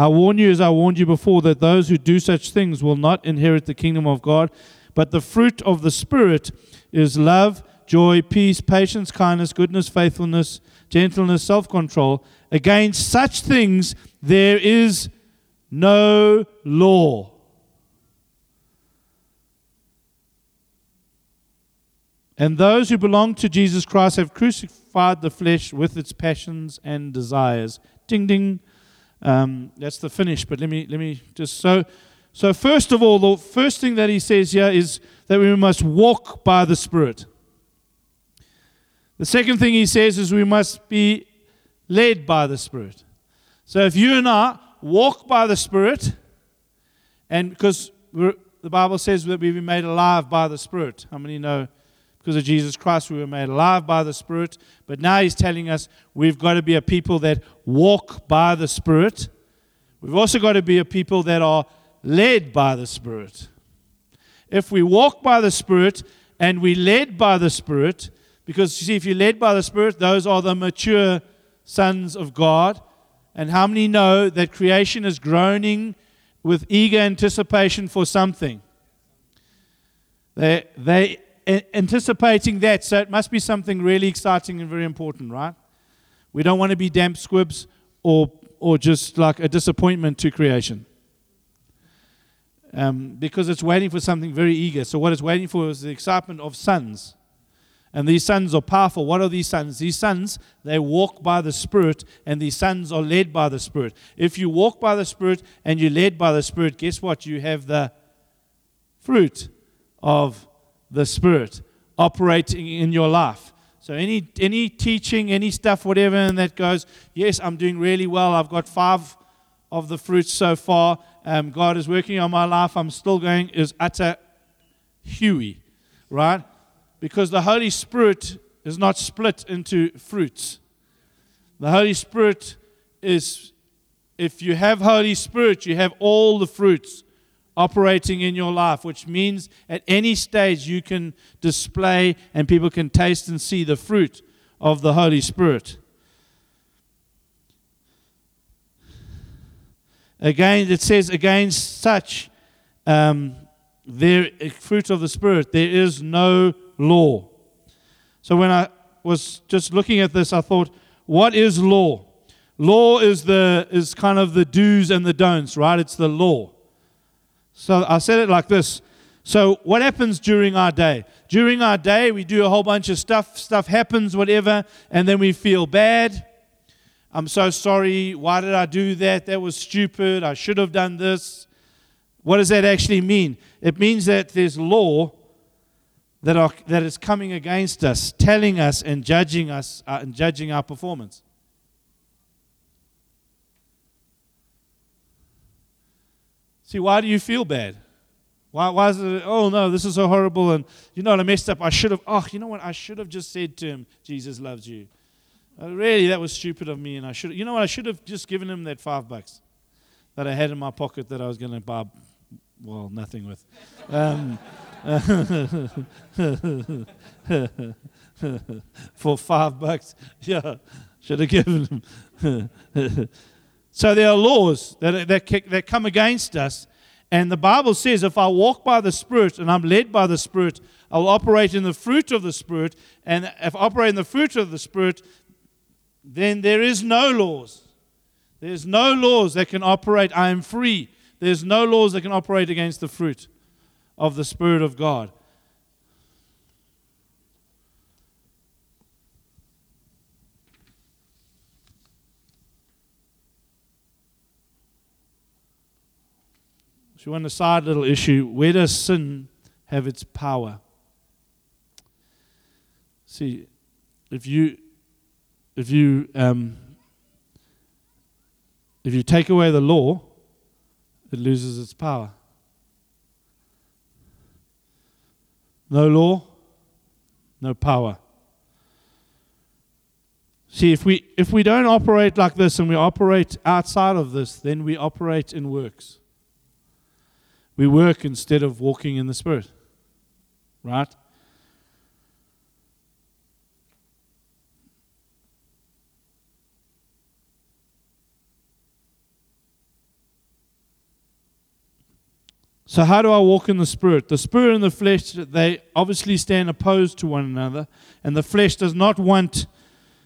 I warn you, as I warned you before, that those who do such things will not inherit the kingdom of God. But the fruit of the Spirit is love, joy, peace, patience, kindness, goodness, faithfulness, gentleness, self control. Against such things there is no law. And those who belong to Jesus Christ have crucified the flesh with its passions and desires. Ding, ding. Um, that's the finish. But let me let me just so so first of all, the first thing that he says here is that we must walk by the Spirit. The second thing he says is we must be led by the Spirit. So if you and I walk by the Spirit, and because the Bible says that we've been made alive by the Spirit, how many know? Because of Jesus Christ, we were made alive by the Spirit. But now He's telling us we've got to be a people that walk by the Spirit. We've also got to be a people that are led by the Spirit. If we walk by the Spirit and we led by the Spirit, because you see, if you're led by the Spirit, those are the mature sons of God. And how many know that creation is groaning with eager anticipation for something? They, they anticipating that. So it must be something really exciting and very important, right? We don't want to be damp squibs or, or just like a disappointment to creation. Um, because it's waiting for something very eager. So, what it's waiting for is the excitement of sons. And these sons are powerful. What are these sons? These sons, they walk by the Spirit, and these sons are led by the Spirit. If you walk by the Spirit and you're led by the Spirit, guess what? You have the fruit of the Spirit operating in your life. So any any teaching, any stuff, whatever, and that goes, yes, I'm doing really well. I've got five of the fruits so far. Um, God is working on my life. I'm still going is utter huey, right? Because the Holy Spirit is not split into fruits. The Holy Spirit is, if you have Holy Spirit, you have all the fruits operating in your life, which means at any stage you can display and people can taste and see the fruit of the Holy Spirit. Again, it says, against such, um, there, fruit of the Spirit, there is no law. So when I was just looking at this, I thought, what is law? Law is the is kind of the do's and the don'ts, right? It's the law. So I said it like this. So what happens during our day? During our day, we do a whole bunch of stuff, stuff happens, whatever, and then we feel bad. I'm so sorry. Why did I do that? That was stupid. I should have done this. What does that actually mean? It means that there's law that, are, that is coming against us, telling us and judging us uh, and judging our performance. See, why do you feel bad? Why, why is it, oh no, this is so horrible and you know what, I messed up. I should have, oh, you know what, I should have just said to him, Jesus loves you. Uh, really, that was stupid of me and I should, you know what, I should have just given him that five bucks that I had in my pocket that I was going to buy, well, nothing with. Um, [laughs] for five bucks. [laughs] Yeah, should have given them. [laughs] so there are laws that, that, that come against us. And the Bible says if I walk by the Spirit and I'm led by the Spirit, I will operate in the fruit of the Spirit. And if I operate in the fruit of the Spirit, then there is no laws. There's no laws that can operate. I am free. There's no laws that can operate against the fruit of the Spirit of God. So, on a side little issue, where does sin have its power? See, if you if you um, if you take away the law, it loses its power. No law, no power. See, if we if we don't operate like this and we operate outside of this, then we operate in works. We work instead of walking in the Spirit. Right? So, how do I walk in the Spirit? The Spirit and the flesh, they obviously stand opposed to one another, and the flesh does not want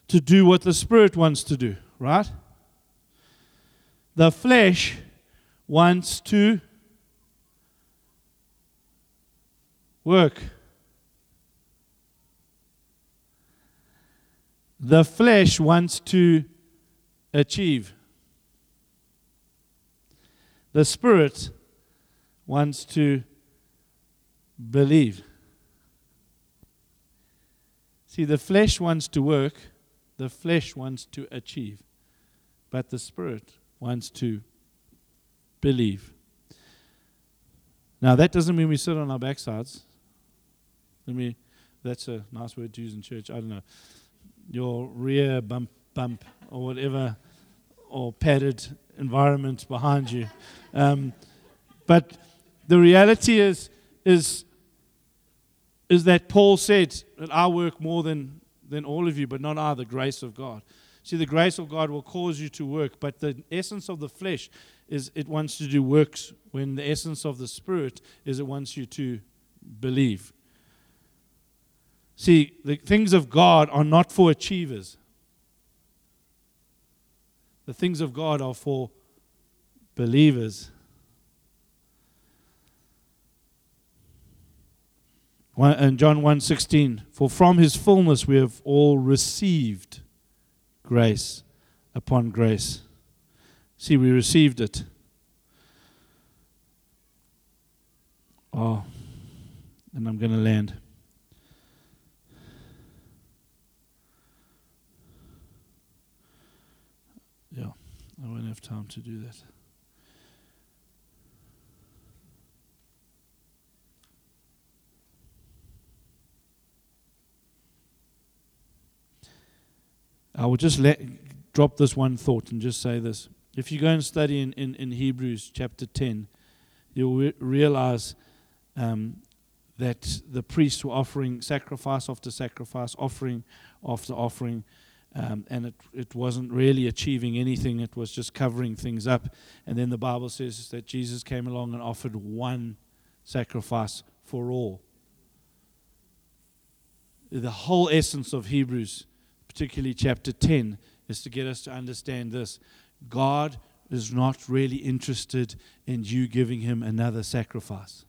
to do what the Spirit wants to do, right? The flesh wants to work. The flesh wants to achieve. The spirit wants to believe. See, the flesh wants to work, the flesh wants to achieve, but the spirit wants to believe. Now, that doesn't mean we sit on our backsides. Let me, that's a nice word to use in church. I don't know. Your rear bump, bump, or whatever, or padded environment behind you. Um, but the reality is, is, is that Paul said that I work more than, than all of you, but not I, the grace of God. See, the grace of God will cause you to work, but the essence of the flesh is it wants to do works when the essence of the spirit is it wants you to believe. See, the things of God are not for achievers. The things of God are for believers. And John 1:16 For from his fullness we have all received grace upon grace. See, we received it. Oh, and I'm going to land. Yeah, I won't have time to do that. I will just let drop this one thought and just say this. If you go and study in, in, in Hebrews chapter 10, you'll re- realize um, that the priests were offering sacrifice after sacrifice, offering after offering. Um, and it, it wasn't really achieving anything, it was just covering things up. And then the Bible says that Jesus came along and offered one sacrifice for all. The whole essence of Hebrews, particularly chapter 10, is to get us to understand this God is not really interested in you giving him another sacrifice.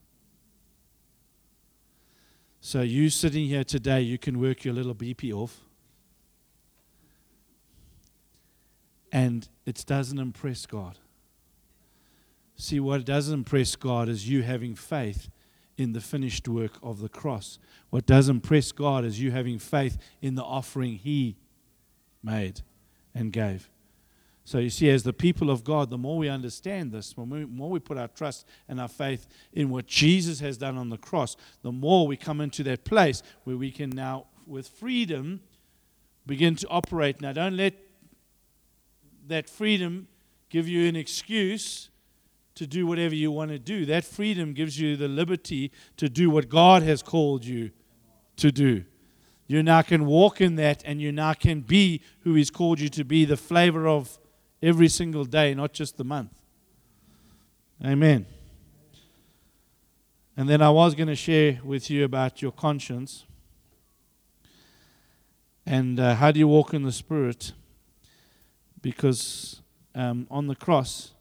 So, you sitting here today, you can work your little BP off and it doesn't impress God. See, what does impress God is you having faith in the finished work of the cross. What does impress God is you having faith in the offering He made and gave. So you see, as the people of God, the more we understand this, the more we put our trust and our faith in what Jesus has done on the cross, the more we come into that place where we can now, with freedom, begin to operate. Now, don't let that freedom give you an excuse to do whatever you want to do. That freedom gives you the liberty to do what God has called you to do. You now can walk in that and you now can be who He's called you to be, the flavor of every single day, not just the month. Amen. And then I was going to share with you about your conscience and uh, how do you walk in the Spirit because um, on the cross,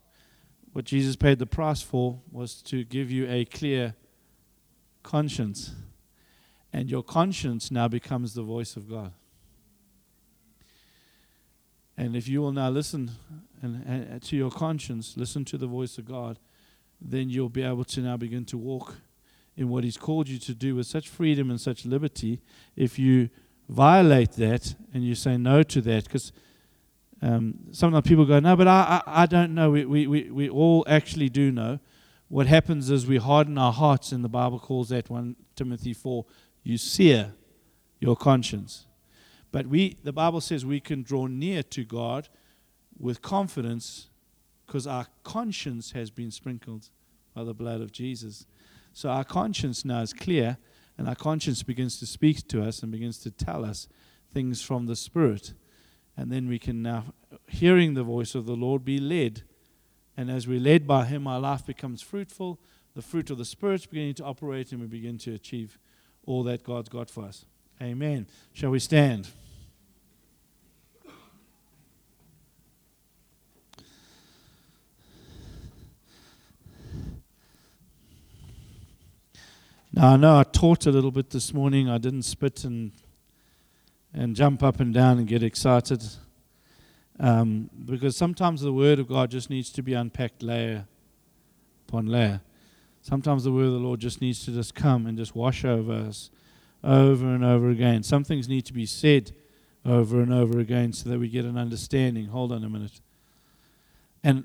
what Jesus paid the price for was to give you a clear conscience. And your conscience now becomes the voice of God. And if you will now listen and, and, to your conscience, listen to the voice of God, then you'll be able to now begin to walk in what He's called you to do with such freedom and such liberty. If you violate that and you say no to that, because um, sometimes people go, no, but I, I, I don't know. We, we, we, we all actually do know. What happens is we harden our hearts, and the Bible calls that 1 Timothy 4, you sear your conscience. But we, the Bible says we can draw near to God with confidence because our conscience has been sprinkled by the blood of Jesus. So our conscience now is clear, and our conscience begins to speak to us and begins to tell us things from the Spirit. And then we can now, hearing the voice of the Lord, be led. And as we're led by Him, our life becomes fruitful. The fruit of the Spirit's beginning to operate, and we begin to achieve all that God's got for us. Amen. Shall we stand? Now, I know I taught a little bit this morning. I didn't spit and and jump up and down and get excited. Um, because sometimes the Word of God just needs to be unpacked layer upon layer. Sometimes the Word of the Lord just needs to just come and just wash over us over and over again. Some things need to be said over and over again so that we get an understanding. Hold on a minute. And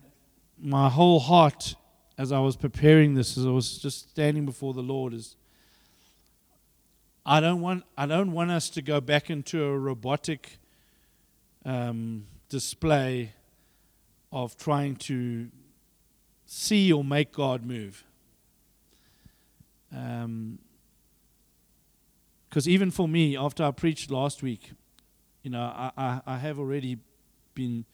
my whole heart, as I was preparing this, as I was just standing before the Lord, is I don't want I don't want us to go back into a robotic um, display of trying to see or make God move. Because um, even for me, after I preached last week, you know, I, I, I have already been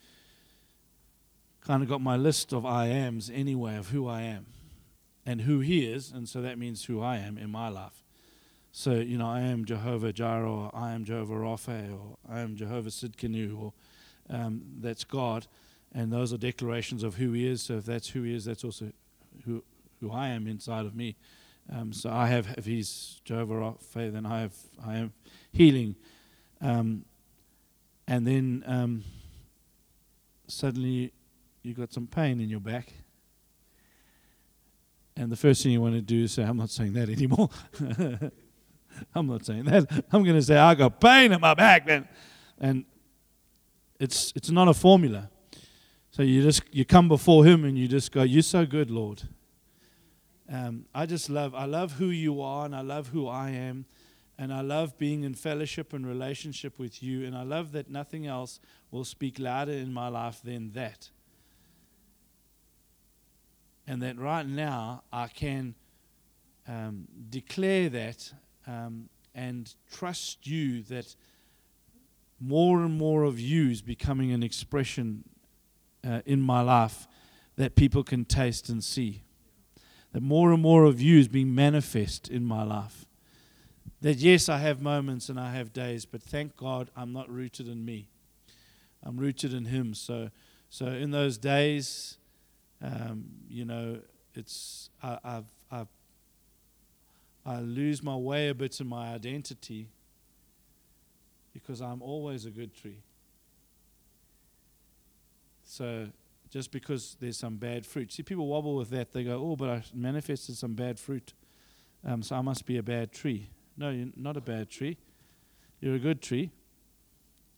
kind of got my list of I ams anyway of who I am and who He is, and so that means who I am in my life. So, you know, I am Jehovah Jireh, or I am Jehovah Rapha, or I am Jehovah Sidkenu, or um, that's God. And those are declarations of who He is. So if that's who He is, that's also who, who I am inside of me. Um, so I have, if He's Jehovah Rapha, then I have, I am healing. Um, and then um, suddenly you've got some pain in your back. And the first thing you want to do is say, I'm not saying that anymore. [laughs] [laughs] I'm not saying that. I'm going to say I got pain in my back, man. And it's it's not a formula. So you just you come before Him and you just go, "You're so good, Lord." Um, I just love I love who you are and I love who I am, and I love being in fellowship and relationship with you, and I love that nothing else will speak louder in my life than that. And that right now I can um, declare that um, and trust you that more and more of you is becoming an expression uh, in my life that people can taste and see. That more and more of you is being manifest in my life. That yes, I have moments and I have days, but thank God I'm not rooted in me. I'm rooted in Him. So, so in those days, um, you know, it's I, I've, I've I lose my way a bit in my identity because I'm always a good tree. So just because there's some bad fruit. See, people wobble with that. They go, oh, but I manifested some bad fruit, um, so I must be a bad tree. No, you're not a bad tree. You're a good tree.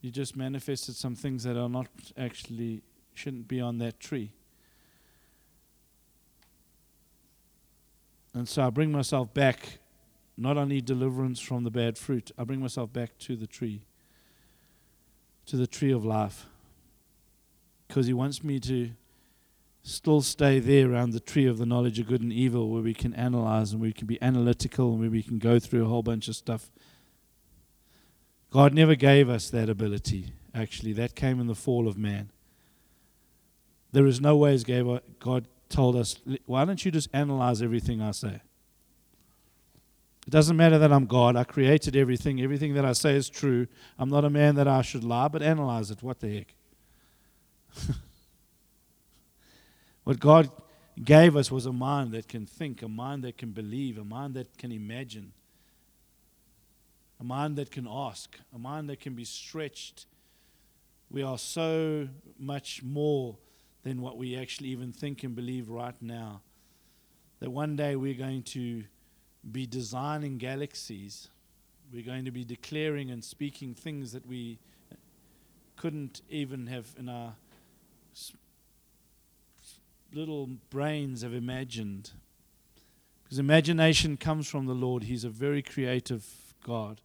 You just manifested some things that are not actually, shouldn't be on that tree. And so I bring myself back. Not only deliverance from the bad fruit, I bring myself back to the tree, to the tree of life because He wants me to still stay there around the tree of the knowledge of good and evil where we can analyze and we can be analytical and where we can go through a whole bunch of stuff. God never gave us that ability, actually. That came in the fall of man. There is no way God told us, why don't you just analyze everything I say? It doesn't matter that I'm God. I created everything. Everything that I say is true. I'm not a man that I should lie, but analyze it. What the heck? [laughs] what God gave us was a mind that can think, a mind that can believe, a mind that can imagine, a mind that can ask, a mind that can be stretched. We are so much more than what we actually even think and believe right now. That one day we're going to be designing galaxies. We're going to be declaring and speaking things that we couldn't even have in our little brains have imagined. Because imagination comes from the Lord. He's a very creative God.